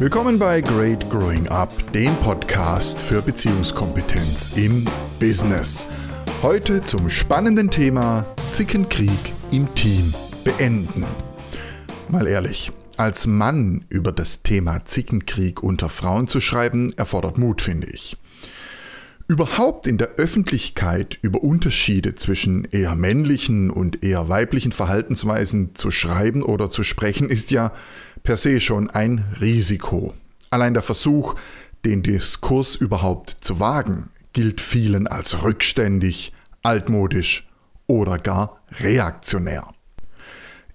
Willkommen bei Great Growing Up, dem Podcast für Beziehungskompetenz im Business. Heute zum spannenden Thema Zickenkrieg im Team beenden. Mal ehrlich, als Mann über das Thema Zickenkrieg unter Frauen zu schreiben, erfordert Mut, finde ich. Überhaupt in der Öffentlichkeit über Unterschiede zwischen eher männlichen und eher weiblichen Verhaltensweisen zu schreiben oder zu sprechen, ist ja per se schon ein Risiko. Allein der Versuch, den Diskurs überhaupt zu wagen, gilt vielen als rückständig, altmodisch oder gar reaktionär.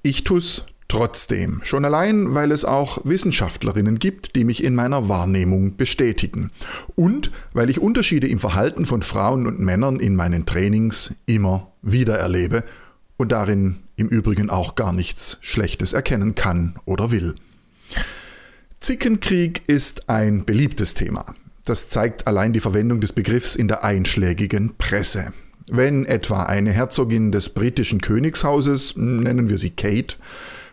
Ich tu's Trotzdem, schon allein, weil es auch Wissenschaftlerinnen gibt, die mich in meiner Wahrnehmung bestätigen. Und weil ich Unterschiede im Verhalten von Frauen und Männern in meinen Trainings immer wieder erlebe und darin im Übrigen auch gar nichts Schlechtes erkennen kann oder will. Zickenkrieg ist ein beliebtes Thema. Das zeigt allein die Verwendung des Begriffs in der einschlägigen Presse. Wenn etwa eine Herzogin des britischen Königshauses, nennen wir sie Kate,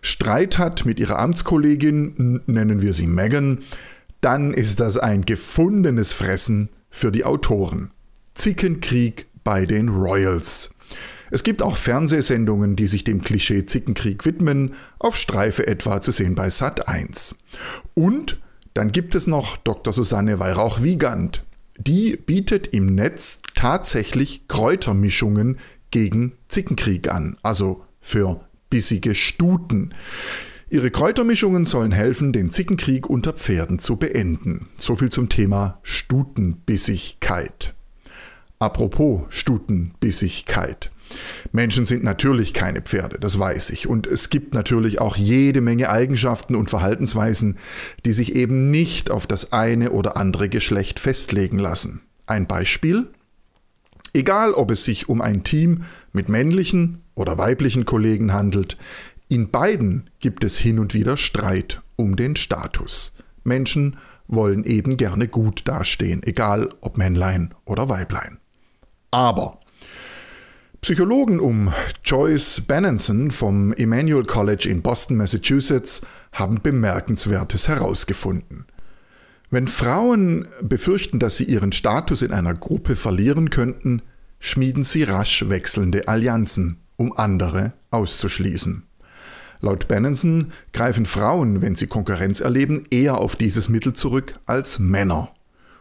Streit hat mit ihrer Amtskollegin, nennen wir sie Megan, dann ist das ein gefundenes Fressen für die Autoren. Zickenkrieg bei den Royals. Es gibt auch Fernsehsendungen, die sich dem Klischee Zickenkrieg widmen, auf Streife etwa zu sehen bei Sat 1. Und dann gibt es noch Dr. Susanne Weihrauch-Wiegand. Die bietet im Netz tatsächlich Kräutermischungen gegen Zickenkrieg an, also für bissige Stuten. Ihre Kräutermischungen sollen helfen, den Zickenkrieg unter Pferden zu beenden. So viel zum Thema Stutenbissigkeit. Apropos Stutenbissigkeit. Menschen sind natürlich keine Pferde, das weiß ich. Und es gibt natürlich auch jede Menge Eigenschaften und Verhaltensweisen, die sich eben nicht auf das eine oder andere Geschlecht festlegen lassen. Ein Beispiel? Egal, ob es sich um ein Team mit männlichen oder weiblichen Kollegen handelt, in beiden gibt es hin und wieder Streit um den Status. Menschen wollen eben gerne gut dastehen, egal ob Männlein oder Weiblein. Aber Psychologen um Joyce Benenson vom Emmanuel College in Boston, Massachusetts haben Bemerkenswertes herausgefunden. Wenn Frauen befürchten, dass sie ihren Status in einer Gruppe verlieren könnten, schmieden sie rasch wechselnde Allianzen, um andere auszuschließen. Laut Benenson greifen Frauen, wenn sie Konkurrenz erleben, eher auf dieses Mittel zurück als Männer.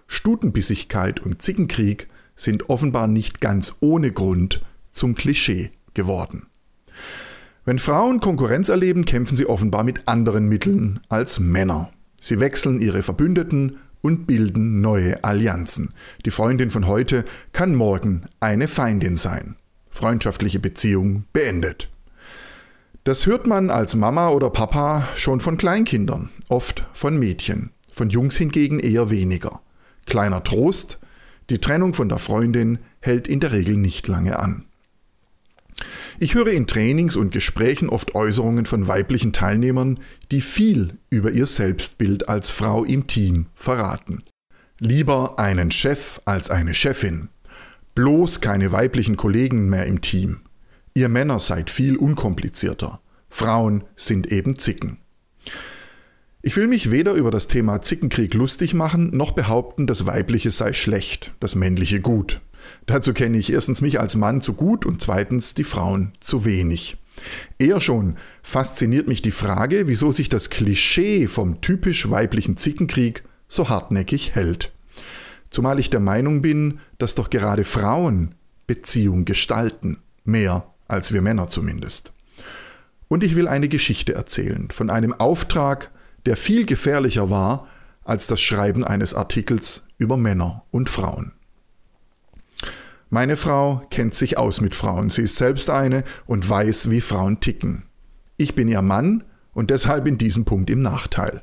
Stutenbissigkeit und Zickenkrieg sind offenbar nicht ganz ohne Grund zum Klischee geworden. Wenn Frauen Konkurrenz erleben, kämpfen sie offenbar mit anderen Mitteln als Männer. Sie wechseln ihre Verbündeten und bilden neue Allianzen. Die Freundin von heute kann morgen eine Feindin sein. Freundschaftliche Beziehung beendet. Das hört man als Mama oder Papa schon von Kleinkindern, oft von Mädchen, von Jungs hingegen eher weniger. Kleiner Trost, die Trennung von der Freundin hält in der Regel nicht lange an. Ich höre in Trainings und Gesprächen oft Äußerungen von weiblichen Teilnehmern, die viel über ihr Selbstbild als Frau im Team verraten. Lieber einen Chef als eine Chefin. Bloß keine weiblichen Kollegen mehr im Team. Ihr Männer seid viel unkomplizierter. Frauen sind eben Zicken. Ich will mich weder über das Thema Zickenkrieg lustig machen, noch behaupten, das Weibliche sei schlecht, das Männliche gut. Dazu kenne ich erstens mich als Mann zu gut und zweitens die Frauen zu wenig. Eher schon fasziniert mich die Frage, wieso sich das Klischee vom typisch weiblichen Zickenkrieg so hartnäckig hält. Zumal ich der Meinung bin, dass doch gerade Frauen Beziehung gestalten, mehr als wir Männer zumindest. Und ich will eine Geschichte erzählen von einem Auftrag, der viel gefährlicher war als das Schreiben eines Artikels über Männer und Frauen. Meine Frau kennt sich aus mit Frauen, sie ist selbst eine und weiß, wie Frauen ticken. Ich bin ihr Mann und deshalb in diesem Punkt im Nachteil.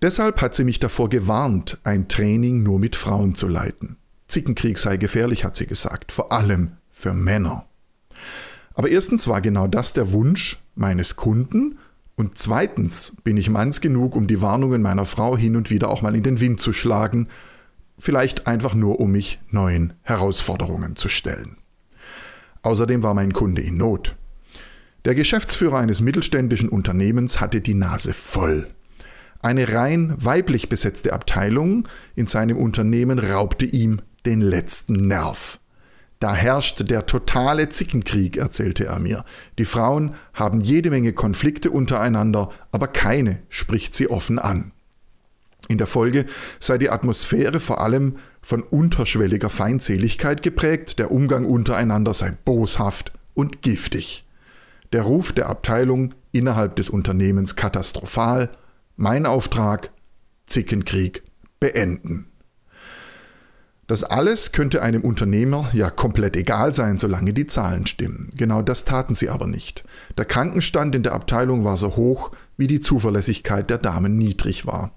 Deshalb hat sie mich davor gewarnt, ein Training nur mit Frauen zu leiten. Zickenkrieg sei gefährlich, hat sie gesagt, vor allem für Männer. Aber erstens war genau das der Wunsch meines Kunden und zweitens bin ich manns genug, um die Warnungen meiner Frau hin und wieder auch mal in den Wind zu schlagen vielleicht einfach nur, um mich neuen Herausforderungen zu stellen. Außerdem war mein Kunde in Not. Der Geschäftsführer eines mittelständischen Unternehmens hatte die Nase voll. Eine rein weiblich besetzte Abteilung in seinem Unternehmen raubte ihm den letzten Nerv. Da herrscht der totale Zickenkrieg, erzählte er mir. Die Frauen haben jede Menge Konflikte untereinander, aber keine spricht sie offen an. In der Folge sei die Atmosphäre vor allem von unterschwelliger Feindseligkeit geprägt, der Umgang untereinander sei boshaft und giftig. Der Ruf der Abteilung innerhalb des Unternehmens katastrophal, mein Auftrag Zickenkrieg beenden. Das alles könnte einem Unternehmer ja komplett egal sein, solange die Zahlen stimmen. Genau das taten sie aber nicht. Der Krankenstand in der Abteilung war so hoch, wie die Zuverlässigkeit der Damen niedrig war.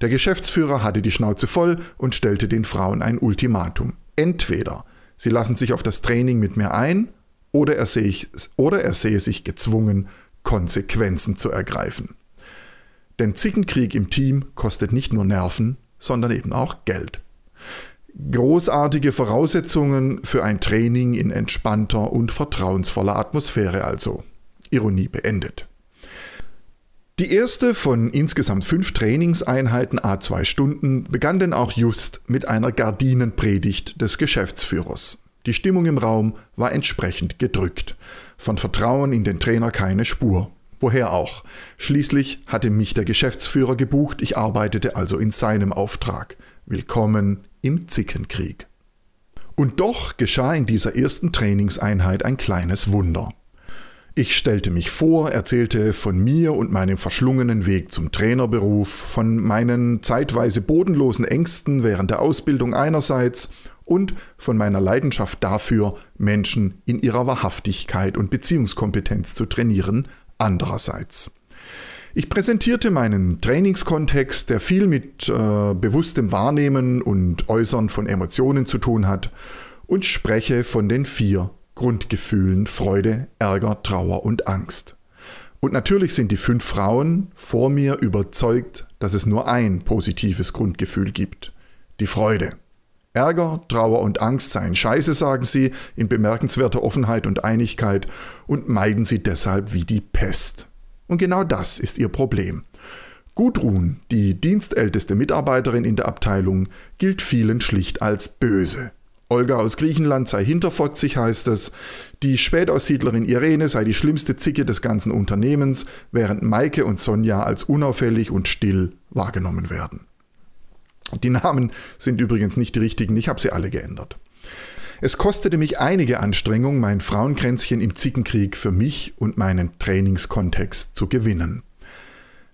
Der Geschäftsführer hatte die Schnauze voll und stellte den Frauen ein Ultimatum. Entweder sie lassen sich auf das Training mit mir ein, oder er sehe, ich, oder er sehe sich gezwungen, Konsequenzen zu ergreifen. Denn Zickenkrieg im Team kostet nicht nur Nerven, sondern eben auch Geld. Großartige Voraussetzungen für ein Training in entspannter und vertrauensvoller Atmosphäre also. Ironie beendet. Die erste von insgesamt fünf Trainingseinheiten a zwei Stunden begann denn auch just mit einer Gardinenpredigt des Geschäftsführers. Die Stimmung im Raum war entsprechend gedrückt. Von Vertrauen in den Trainer keine Spur. Woher auch? Schließlich hatte mich der Geschäftsführer gebucht, ich arbeitete also in seinem Auftrag. Willkommen im Zickenkrieg. Und doch geschah in dieser ersten Trainingseinheit ein kleines Wunder. Ich stellte mich vor, erzählte von mir und meinem verschlungenen Weg zum Trainerberuf, von meinen zeitweise bodenlosen Ängsten während der Ausbildung einerseits und von meiner Leidenschaft dafür, Menschen in ihrer Wahrhaftigkeit und Beziehungskompetenz zu trainieren, andererseits. Ich präsentierte meinen Trainingskontext, der viel mit äh, bewusstem Wahrnehmen und Äußern von Emotionen zu tun hat, und spreche von den vier Grundgefühlen Freude, Ärger, Trauer und Angst. Und natürlich sind die fünf Frauen vor mir überzeugt, dass es nur ein positives Grundgefühl gibt, die Freude. Ärger, Trauer und Angst seien scheiße, sagen sie, in bemerkenswerter Offenheit und Einigkeit und meiden sie deshalb wie die Pest. Und genau das ist ihr Problem. Gudrun, die dienstälteste Mitarbeiterin in der Abteilung, gilt vielen schlicht als böse. Olga aus Griechenland sei hinterfotzig, heißt es. Die Spätaussiedlerin Irene sei die schlimmste Zicke des ganzen Unternehmens, während Maike und Sonja als unauffällig und still wahrgenommen werden. Die Namen sind übrigens nicht die richtigen, ich habe sie alle geändert. Es kostete mich einige Anstrengung, mein Frauenkränzchen im Zickenkrieg für mich und meinen Trainingskontext zu gewinnen.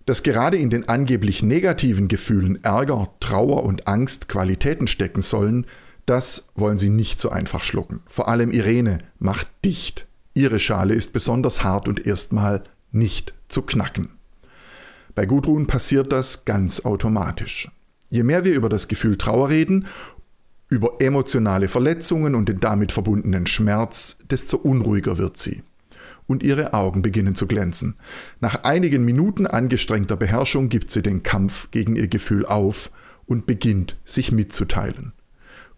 Dass gerade in den angeblich negativen Gefühlen Ärger, Trauer und Angst Qualitäten stecken sollen, das wollen sie nicht so einfach schlucken. Vor allem Irene macht dicht. Ihre Schale ist besonders hart und erstmal nicht zu knacken. Bei Gudrun passiert das ganz automatisch. Je mehr wir über das Gefühl Trauer reden über emotionale Verletzungen und den damit verbundenen Schmerz, desto unruhiger wird sie. Und ihre Augen beginnen zu glänzen. Nach einigen Minuten angestrengter Beherrschung gibt sie den Kampf gegen ihr Gefühl auf und beginnt sich mitzuteilen.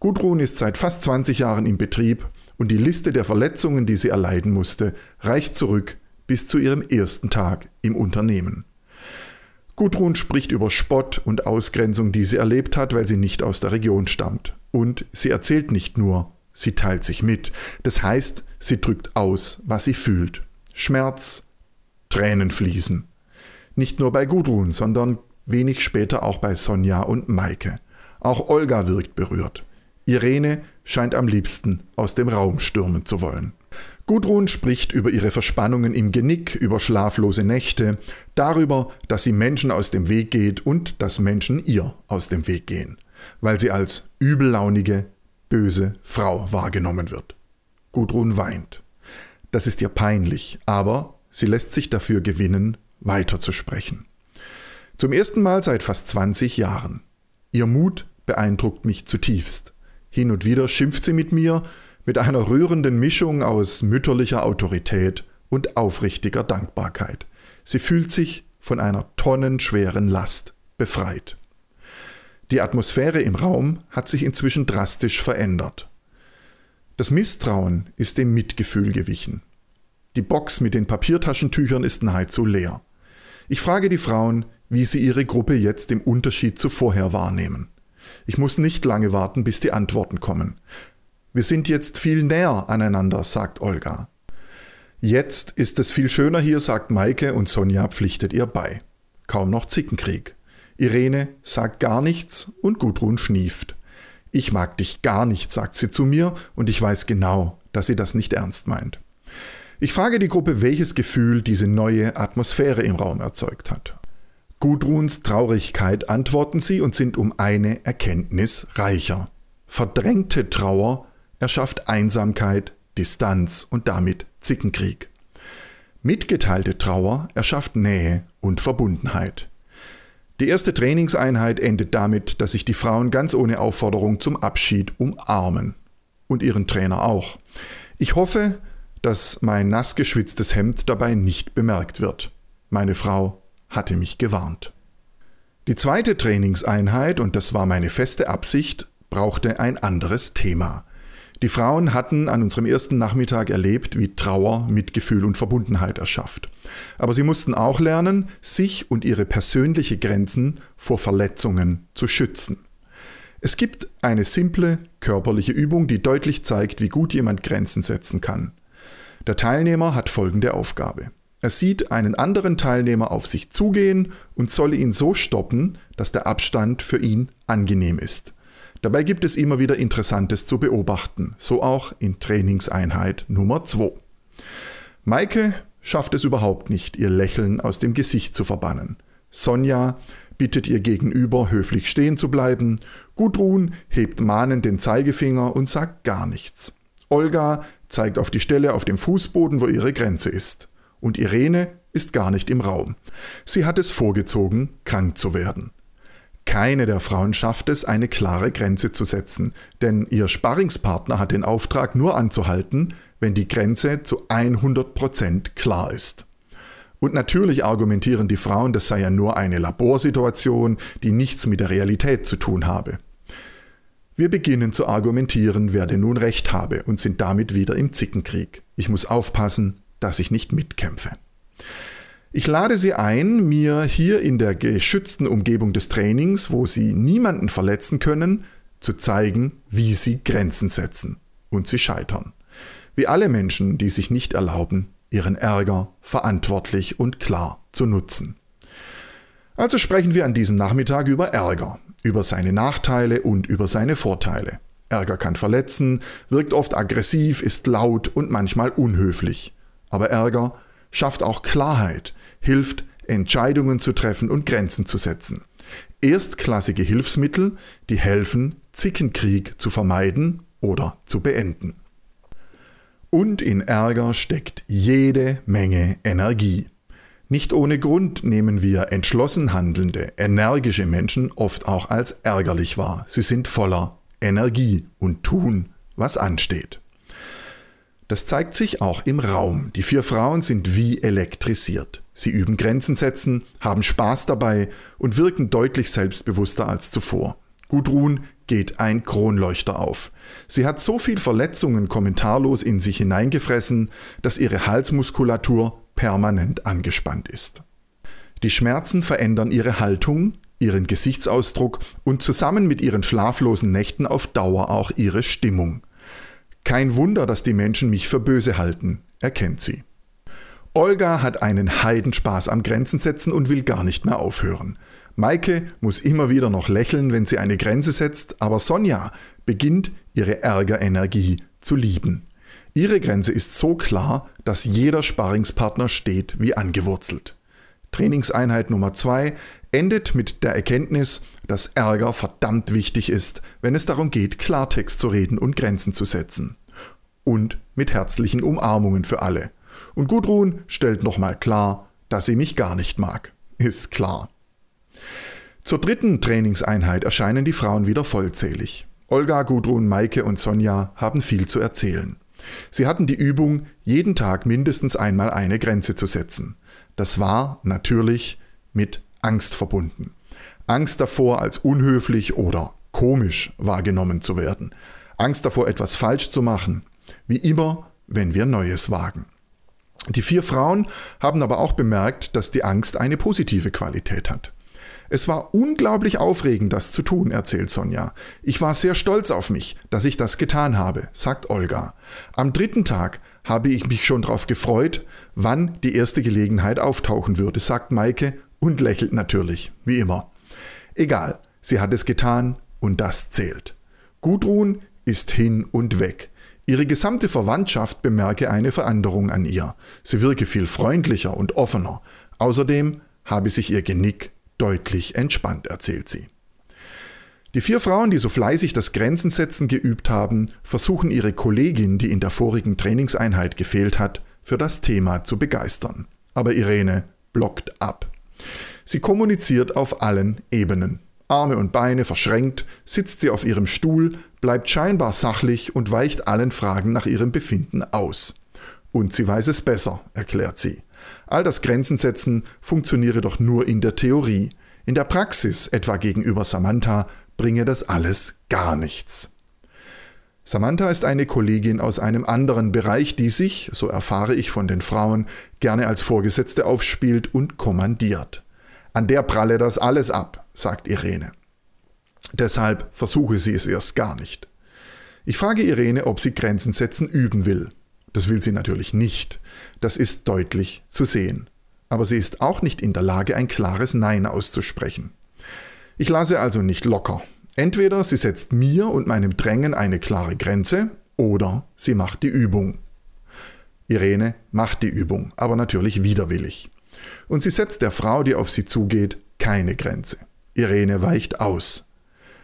Gudrun ist seit fast 20 Jahren im Betrieb und die Liste der Verletzungen, die sie erleiden musste, reicht zurück bis zu ihrem ersten Tag im Unternehmen. Gudrun spricht über Spott und Ausgrenzung, die sie erlebt hat, weil sie nicht aus der Region stammt. Und sie erzählt nicht nur, sie teilt sich mit. Das heißt, sie drückt aus, was sie fühlt. Schmerz, Tränen fließen. Nicht nur bei Gudrun, sondern wenig später auch bei Sonja und Maike. Auch Olga wirkt berührt. Irene scheint am liebsten aus dem Raum stürmen zu wollen. Gudrun spricht über ihre Verspannungen im Genick, über schlaflose Nächte, darüber, dass sie Menschen aus dem Weg geht und dass Menschen ihr aus dem Weg gehen weil sie als übellaunige, böse Frau wahrgenommen wird. Gudrun weint. Das ist ihr peinlich, aber sie lässt sich dafür gewinnen, weiterzusprechen. Zum ersten Mal seit fast 20 Jahren. Ihr Mut beeindruckt mich zutiefst. Hin und wieder schimpft sie mit mir, mit einer rührenden Mischung aus mütterlicher Autorität und aufrichtiger Dankbarkeit. Sie fühlt sich von einer tonnenschweren Last befreit. Die Atmosphäre im Raum hat sich inzwischen drastisch verändert. Das Misstrauen ist dem Mitgefühl gewichen. Die Box mit den Papiertaschentüchern ist nahezu leer. Ich frage die Frauen, wie sie ihre Gruppe jetzt im Unterschied zu vorher wahrnehmen. Ich muss nicht lange warten, bis die Antworten kommen. Wir sind jetzt viel näher aneinander, sagt Olga. Jetzt ist es viel schöner hier, sagt Maike und Sonja pflichtet ihr bei. Kaum noch Zickenkrieg. Irene sagt gar nichts und Gudrun schnieft. Ich mag dich gar nicht, sagt sie zu mir und ich weiß genau, dass sie das nicht ernst meint. Ich frage die Gruppe, welches Gefühl diese neue Atmosphäre im Raum erzeugt hat. Gudruns Traurigkeit antworten sie und sind um eine Erkenntnis reicher. Verdrängte Trauer erschafft Einsamkeit, Distanz und damit Zickenkrieg. Mitgeteilte Trauer erschafft Nähe und Verbundenheit. Die erste Trainingseinheit endet damit, dass sich die Frauen ganz ohne Aufforderung zum Abschied umarmen. Und ihren Trainer auch. Ich hoffe, dass mein nass geschwitztes Hemd dabei nicht bemerkt wird. Meine Frau hatte mich gewarnt. Die zweite Trainingseinheit, und das war meine feste Absicht, brauchte ein anderes Thema. Die Frauen hatten an unserem ersten Nachmittag erlebt, wie Trauer Mitgefühl und Verbundenheit erschafft. Aber sie mussten auch lernen, sich und ihre persönliche Grenzen vor Verletzungen zu schützen. Es gibt eine simple körperliche Übung, die deutlich zeigt, wie gut jemand Grenzen setzen kann. Der Teilnehmer hat folgende Aufgabe. Er sieht einen anderen Teilnehmer auf sich zugehen und soll ihn so stoppen, dass der Abstand für ihn angenehm ist. Dabei gibt es immer wieder Interessantes zu beobachten, so auch in Trainingseinheit Nummer 2. Maike schafft es überhaupt nicht, ihr Lächeln aus dem Gesicht zu verbannen. Sonja bittet ihr gegenüber, höflich stehen zu bleiben. Gudrun hebt mahnend den Zeigefinger und sagt gar nichts. Olga zeigt auf die Stelle auf dem Fußboden, wo ihre Grenze ist und Irene ist gar nicht im Raum. Sie hat es vorgezogen, krank zu werden. Keine der Frauen schafft es, eine klare Grenze zu setzen, denn ihr Sparringspartner hat den Auftrag nur anzuhalten, wenn die Grenze zu 100% klar ist. Und natürlich argumentieren die Frauen, das sei ja nur eine Laborsituation, die nichts mit der Realität zu tun habe. Wir beginnen zu argumentieren, wer denn nun recht habe und sind damit wieder im Zickenkrieg. Ich muss aufpassen, dass ich nicht mitkämpfe. Ich lade Sie ein, mir hier in der geschützten Umgebung des Trainings, wo Sie niemanden verletzen können, zu zeigen, wie Sie Grenzen setzen. Und Sie scheitern. Wie alle Menschen, die sich nicht erlauben, ihren Ärger verantwortlich und klar zu nutzen. Also sprechen wir an diesem Nachmittag über Ärger, über seine Nachteile und über seine Vorteile. Ärger kann verletzen, wirkt oft aggressiv, ist laut und manchmal unhöflich. Aber Ärger schafft auch Klarheit, hilft, Entscheidungen zu treffen und Grenzen zu setzen. Erstklassige Hilfsmittel, die helfen, Zickenkrieg zu vermeiden oder zu beenden. Und in Ärger steckt jede Menge Energie. Nicht ohne Grund nehmen wir entschlossen handelnde, energische Menschen oft auch als ärgerlich wahr. Sie sind voller Energie und tun, was ansteht. Das zeigt sich auch im Raum. Die vier Frauen sind wie elektrisiert. Sie üben Grenzen setzen, haben Spaß dabei und wirken deutlich selbstbewusster als zuvor. Gudrun geht ein Kronleuchter auf. Sie hat so viel Verletzungen kommentarlos in sich hineingefressen, dass ihre Halsmuskulatur permanent angespannt ist. Die Schmerzen verändern ihre Haltung, ihren Gesichtsausdruck und zusammen mit ihren schlaflosen Nächten auf Dauer auch ihre Stimmung. Kein Wunder, dass die Menschen mich für böse halten, erkennt sie. Olga hat einen Heidenspaß am Grenzen setzen und will gar nicht mehr aufhören. Maike muss immer wieder noch lächeln, wenn sie eine Grenze setzt, aber Sonja beginnt ihre Ärgerenergie zu lieben. Ihre Grenze ist so klar, dass jeder Sparringspartner steht wie angewurzelt. Trainingseinheit Nummer 2 endet mit der Erkenntnis, dass Ärger verdammt wichtig ist, wenn es darum geht, Klartext zu reden und Grenzen zu setzen. Und mit herzlichen Umarmungen für alle. Und Gudrun stellt nochmal klar, dass sie mich gar nicht mag. Ist klar. Zur dritten Trainingseinheit erscheinen die Frauen wieder vollzählig. Olga, Gudrun, Maike und Sonja haben viel zu erzählen. Sie hatten die Übung, jeden Tag mindestens einmal eine Grenze zu setzen. Das war natürlich mit Angst verbunden. Angst davor, als unhöflich oder komisch wahrgenommen zu werden. Angst davor, etwas falsch zu machen. Wie immer, wenn wir Neues wagen. Die vier Frauen haben aber auch bemerkt, dass die Angst eine positive Qualität hat. Es war unglaublich aufregend, das zu tun, erzählt Sonja. Ich war sehr stolz auf mich, dass ich das getan habe, sagt Olga. Am dritten Tag habe ich mich schon darauf gefreut, wann die erste Gelegenheit auftauchen würde, sagt Maike und lächelt natürlich, wie immer. Egal, sie hat es getan und das zählt. Gudrun ist hin und weg. Ihre gesamte Verwandtschaft bemerke eine Veränderung an ihr. Sie wirke viel freundlicher und offener. Außerdem habe sich ihr Genick deutlich entspannt, erzählt sie. Die vier Frauen, die so fleißig das Grenzensetzen geübt haben, versuchen ihre Kollegin, die in der vorigen Trainingseinheit gefehlt hat, für das Thema zu begeistern. Aber Irene blockt ab. Sie kommuniziert auf allen Ebenen. Arme und Beine verschränkt, sitzt sie auf ihrem Stuhl, bleibt scheinbar sachlich und weicht allen Fragen nach ihrem Befinden aus. Und sie weiß es besser, erklärt sie. All das Grenzensetzen funktioniere doch nur in der Theorie. In der Praxis, etwa gegenüber Samantha, bringe das alles gar nichts. Samantha ist eine Kollegin aus einem anderen Bereich, die sich, so erfahre ich von den Frauen, gerne als Vorgesetzte aufspielt und kommandiert. An der pralle das alles ab, sagt Irene. Deshalb versuche sie es erst gar nicht. Ich frage Irene, ob sie Grenzen setzen üben will. Das will sie natürlich nicht. Das ist deutlich zu sehen. Aber sie ist auch nicht in der Lage, ein klares Nein auszusprechen. Ich lasse also nicht locker. Entweder sie setzt mir und meinem Drängen eine klare Grenze oder sie macht die Übung. Irene macht die Übung, aber natürlich widerwillig. Und sie setzt der Frau, die auf sie zugeht, keine Grenze. Irene weicht aus.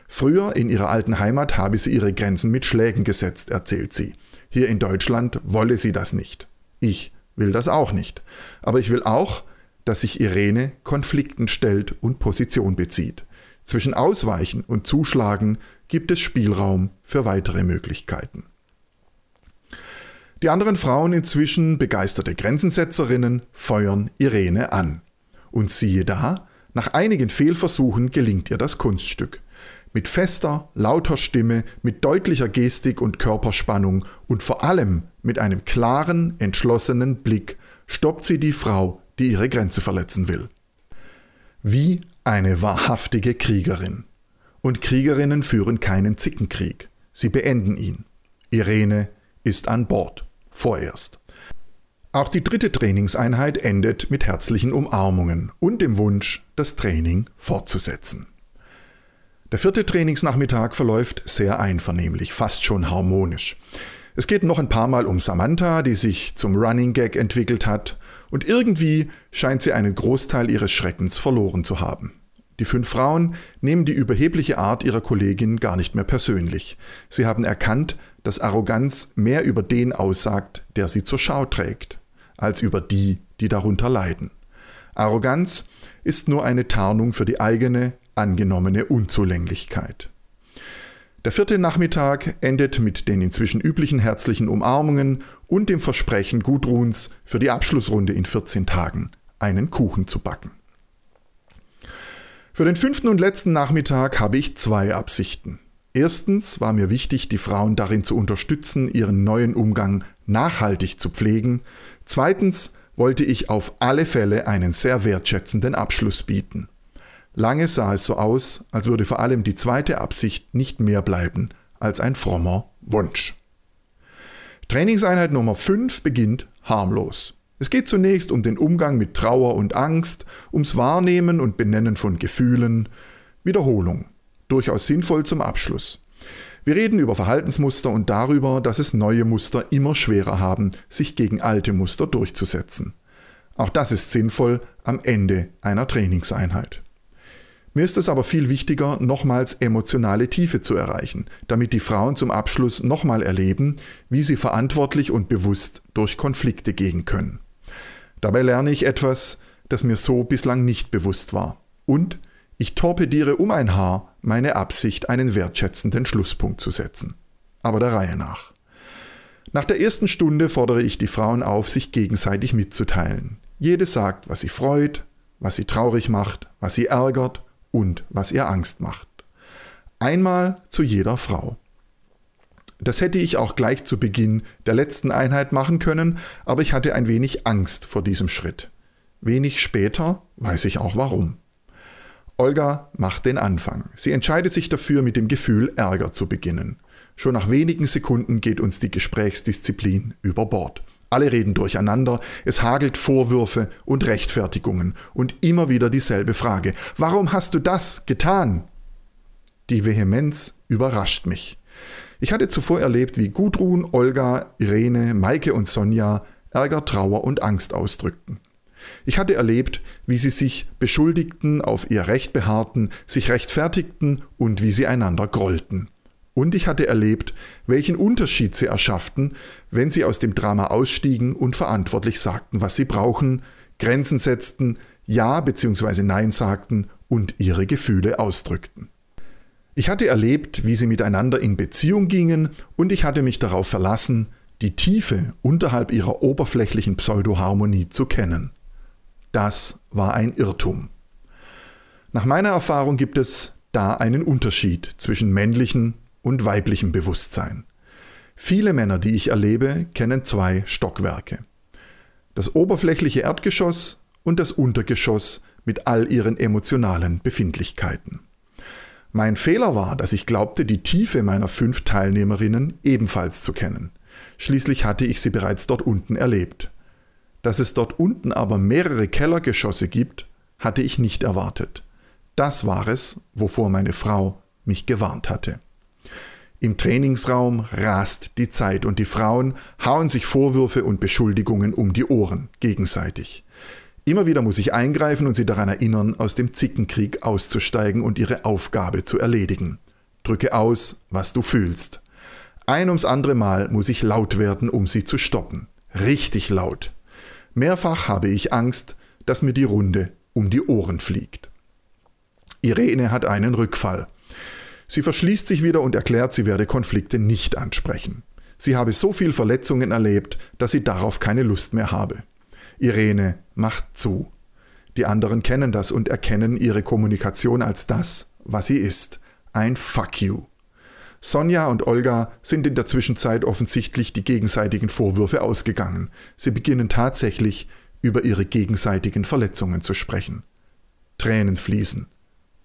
Früher in ihrer alten Heimat habe sie ihre Grenzen mit Schlägen gesetzt, erzählt sie. Hier in Deutschland wolle sie das nicht. Ich will das auch nicht. Aber ich will auch, dass sich Irene Konflikten stellt und Position bezieht. Zwischen Ausweichen und Zuschlagen gibt es Spielraum für weitere Möglichkeiten. Die anderen Frauen, inzwischen begeisterte Grenzensetzerinnen, feuern Irene an. Und siehe da, nach einigen Fehlversuchen gelingt ihr das Kunststück. Mit fester, lauter Stimme, mit deutlicher Gestik und Körperspannung und vor allem mit einem klaren, entschlossenen Blick stoppt sie die Frau, die ihre Grenze verletzen will. Wie eine wahrhaftige Kriegerin. Und Kriegerinnen führen keinen Zickenkrieg. Sie beenden ihn. Irene ist an Bord vorerst. Auch die dritte Trainingseinheit endet mit herzlichen Umarmungen und dem Wunsch, das Training fortzusetzen. Der vierte Trainingsnachmittag verläuft sehr einvernehmlich, fast schon harmonisch. Es geht noch ein paar Mal um Samantha, die sich zum Running Gag entwickelt hat, und irgendwie scheint sie einen Großteil ihres Schreckens verloren zu haben. Die fünf Frauen nehmen die überhebliche Art ihrer Kollegin gar nicht mehr persönlich. Sie haben erkannt, dass Arroganz mehr über den aussagt, der sie zur Schau trägt, als über die, die darunter leiden. Arroganz ist nur eine Tarnung für die eigene, angenommene Unzulänglichkeit. Der vierte Nachmittag endet mit den inzwischen üblichen herzlichen Umarmungen und dem Versprechen Gudruns für die Abschlussrunde in 14 Tagen einen Kuchen zu backen. Für den fünften und letzten Nachmittag habe ich zwei Absichten. Erstens war mir wichtig, die Frauen darin zu unterstützen, ihren neuen Umgang nachhaltig zu pflegen. Zweitens wollte ich auf alle Fälle einen sehr wertschätzenden Abschluss bieten. Lange sah es so aus, als würde vor allem die zweite Absicht nicht mehr bleiben als ein frommer Wunsch. Trainingseinheit Nummer 5 beginnt harmlos. Es geht zunächst um den Umgang mit Trauer und Angst, ums Wahrnehmen und Benennen von Gefühlen, Wiederholung, durchaus sinnvoll zum Abschluss. Wir reden über Verhaltensmuster und darüber, dass es neue Muster immer schwerer haben, sich gegen alte Muster durchzusetzen. Auch das ist sinnvoll am Ende einer Trainingseinheit. Mir ist es aber viel wichtiger, nochmals emotionale Tiefe zu erreichen, damit die Frauen zum Abschluss nochmal erleben, wie sie verantwortlich und bewusst durch Konflikte gehen können. Dabei lerne ich etwas, das mir so bislang nicht bewusst war. Und ich torpediere um ein Haar meine Absicht, einen wertschätzenden Schlusspunkt zu setzen. Aber der Reihe nach. Nach der ersten Stunde fordere ich die Frauen auf, sich gegenseitig mitzuteilen. Jede sagt, was sie freut, was sie traurig macht, was sie ärgert und was ihr Angst macht. Einmal zu jeder Frau. Das hätte ich auch gleich zu Beginn der letzten Einheit machen können, aber ich hatte ein wenig Angst vor diesem Schritt. Wenig später weiß ich auch warum. Olga macht den Anfang. Sie entscheidet sich dafür, mit dem Gefühl Ärger zu beginnen. Schon nach wenigen Sekunden geht uns die Gesprächsdisziplin über Bord. Alle reden durcheinander, es hagelt Vorwürfe und Rechtfertigungen und immer wieder dieselbe Frage. Warum hast du das getan? Die Vehemenz überrascht mich. Ich hatte zuvor erlebt, wie Gudrun, Olga, Irene, Maike und Sonja Ärger, Trauer und Angst ausdrückten. Ich hatte erlebt, wie sie sich beschuldigten, auf ihr Recht beharrten, sich rechtfertigten und wie sie einander grollten. Und ich hatte erlebt, welchen Unterschied sie erschafften, wenn sie aus dem Drama ausstiegen und verantwortlich sagten, was sie brauchen, Grenzen setzten, Ja bzw. Nein sagten und ihre Gefühle ausdrückten. Ich hatte erlebt, wie sie miteinander in Beziehung gingen und ich hatte mich darauf verlassen, die Tiefe unterhalb ihrer oberflächlichen Pseudoharmonie zu kennen. Das war ein Irrtum. Nach meiner Erfahrung gibt es da einen Unterschied zwischen männlichem und weiblichem Bewusstsein. Viele Männer, die ich erlebe, kennen zwei Stockwerke. Das oberflächliche Erdgeschoss und das Untergeschoss mit all ihren emotionalen Befindlichkeiten. Mein Fehler war, dass ich glaubte, die Tiefe meiner fünf Teilnehmerinnen ebenfalls zu kennen. Schließlich hatte ich sie bereits dort unten erlebt. Dass es dort unten aber mehrere Kellergeschosse gibt, hatte ich nicht erwartet. Das war es, wovor meine Frau mich gewarnt hatte. Im Trainingsraum rast die Zeit und die Frauen hauen sich Vorwürfe und Beschuldigungen um die Ohren gegenseitig. Immer wieder muss ich eingreifen und sie daran erinnern, aus dem Zickenkrieg auszusteigen und ihre Aufgabe zu erledigen. Drücke aus, was du fühlst. Ein ums andere Mal muss ich laut werden, um sie zu stoppen. Richtig laut. Mehrfach habe ich Angst, dass mir die Runde um die Ohren fliegt. Irene hat einen Rückfall. Sie verschließt sich wieder und erklärt, sie werde Konflikte nicht ansprechen. Sie habe so viel Verletzungen erlebt, dass sie darauf keine Lust mehr habe. Irene macht zu. Die anderen kennen das und erkennen ihre Kommunikation als das, was sie ist. Ein Fuck you. Sonja und Olga sind in der Zwischenzeit offensichtlich die gegenseitigen Vorwürfe ausgegangen. Sie beginnen tatsächlich über ihre gegenseitigen Verletzungen zu sprechen. Tränen fließen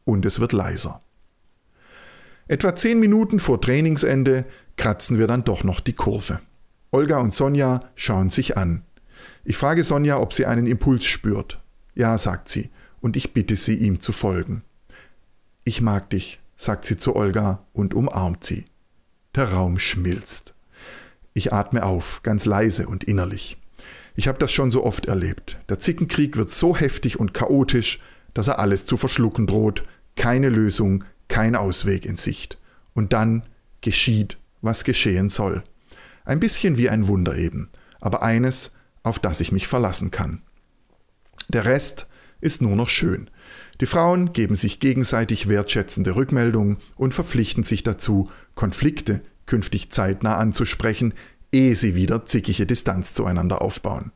und es wird leiser. Etwa zehn Minuten vor Trainingsende kratzen wir dann doch noch die Kurve. Olga und Sonja schauen sich an. Ich frage Sonja, ob sie einen Impuls spürt. Ja, sagt sie, und ich bitte sie, ihm zu folgen. Ich mag dich, sagt sie zu Olga und umarmt sie. Der Raum schmilzt. Ich atme auf, ganz leise und innerlich. Ich habe das schon so oft erlebt. Der Zickenkrieg wird so heftig und chaotisch, dass er alles zu verschlucken droht, keine Lösung, kein Ausweg in Sicht. Und dann geschieht, was geschehen soll. Ein bisschen wie ein Wunder eben, aber eines, auf das ich mich verlassen kann. Der Rest ist nur noch schön. Die Frauen geben sich gegenseitig wertschätzende Rückmeldungen und verpflichten sich dazu, Konflikte künftig zeitnah anzusprechen, ehe sie wieder zickige Distanz zueinander aufbauen.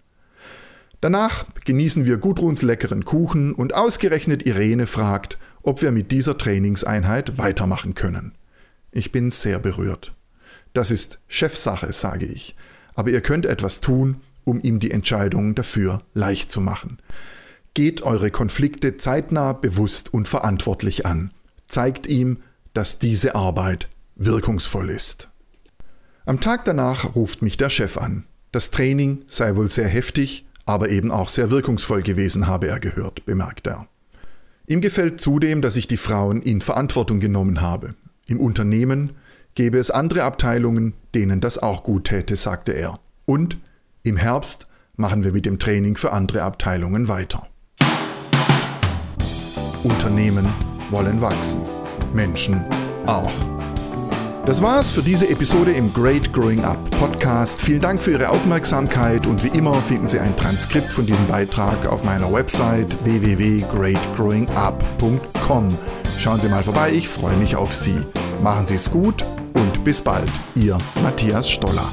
Danach genießen wir Gudruns leckeren Kuchen und ausgerechnet Irene fragt, ob wir mit dieser Trainingseinheit weitermachen können. Ich bin sehr berührt. Das ist Chefsache, sage ich, aber ihr könnt etwas tun, um ihm die Entscheidung dafür leicht zu machen. Geht eure Konflikte zeitnah, bewusst und verantwortlich an. Zeigt ihm, dass diese Arbeit wirkungsvoll ist. Am Tag danach ruft mich der Chef an. Das Training sei wohl sehr heftig, aber eben auch sehr wirkungsvoll gewesen, habe er gehört, bemerkt er. Ihm gefällt zudem, dass ich die Frauen in Verantwortung genommen habe. Im Unternehmen gäbe es andere Abteilungen, denen das auch gut täte, sagte er. Und im Herbst machen wir mit dem Training für andere Abteilungen weiter. Unternehmen wollen wachsen. Menschen auch. Das war's für diese Episode im Great Growing Up Podcast. Vielen Dank für Ihre Aufmerksamkeit und wie immer finden Sie ein Transkript von diesem Beitrag auf meiner Website www.greatgrowingup.com. Schauen Sie mal vorbei, ich freue mich auf Sie. Machen Sie es gut und bis bald. Ihr Matthias Stoller.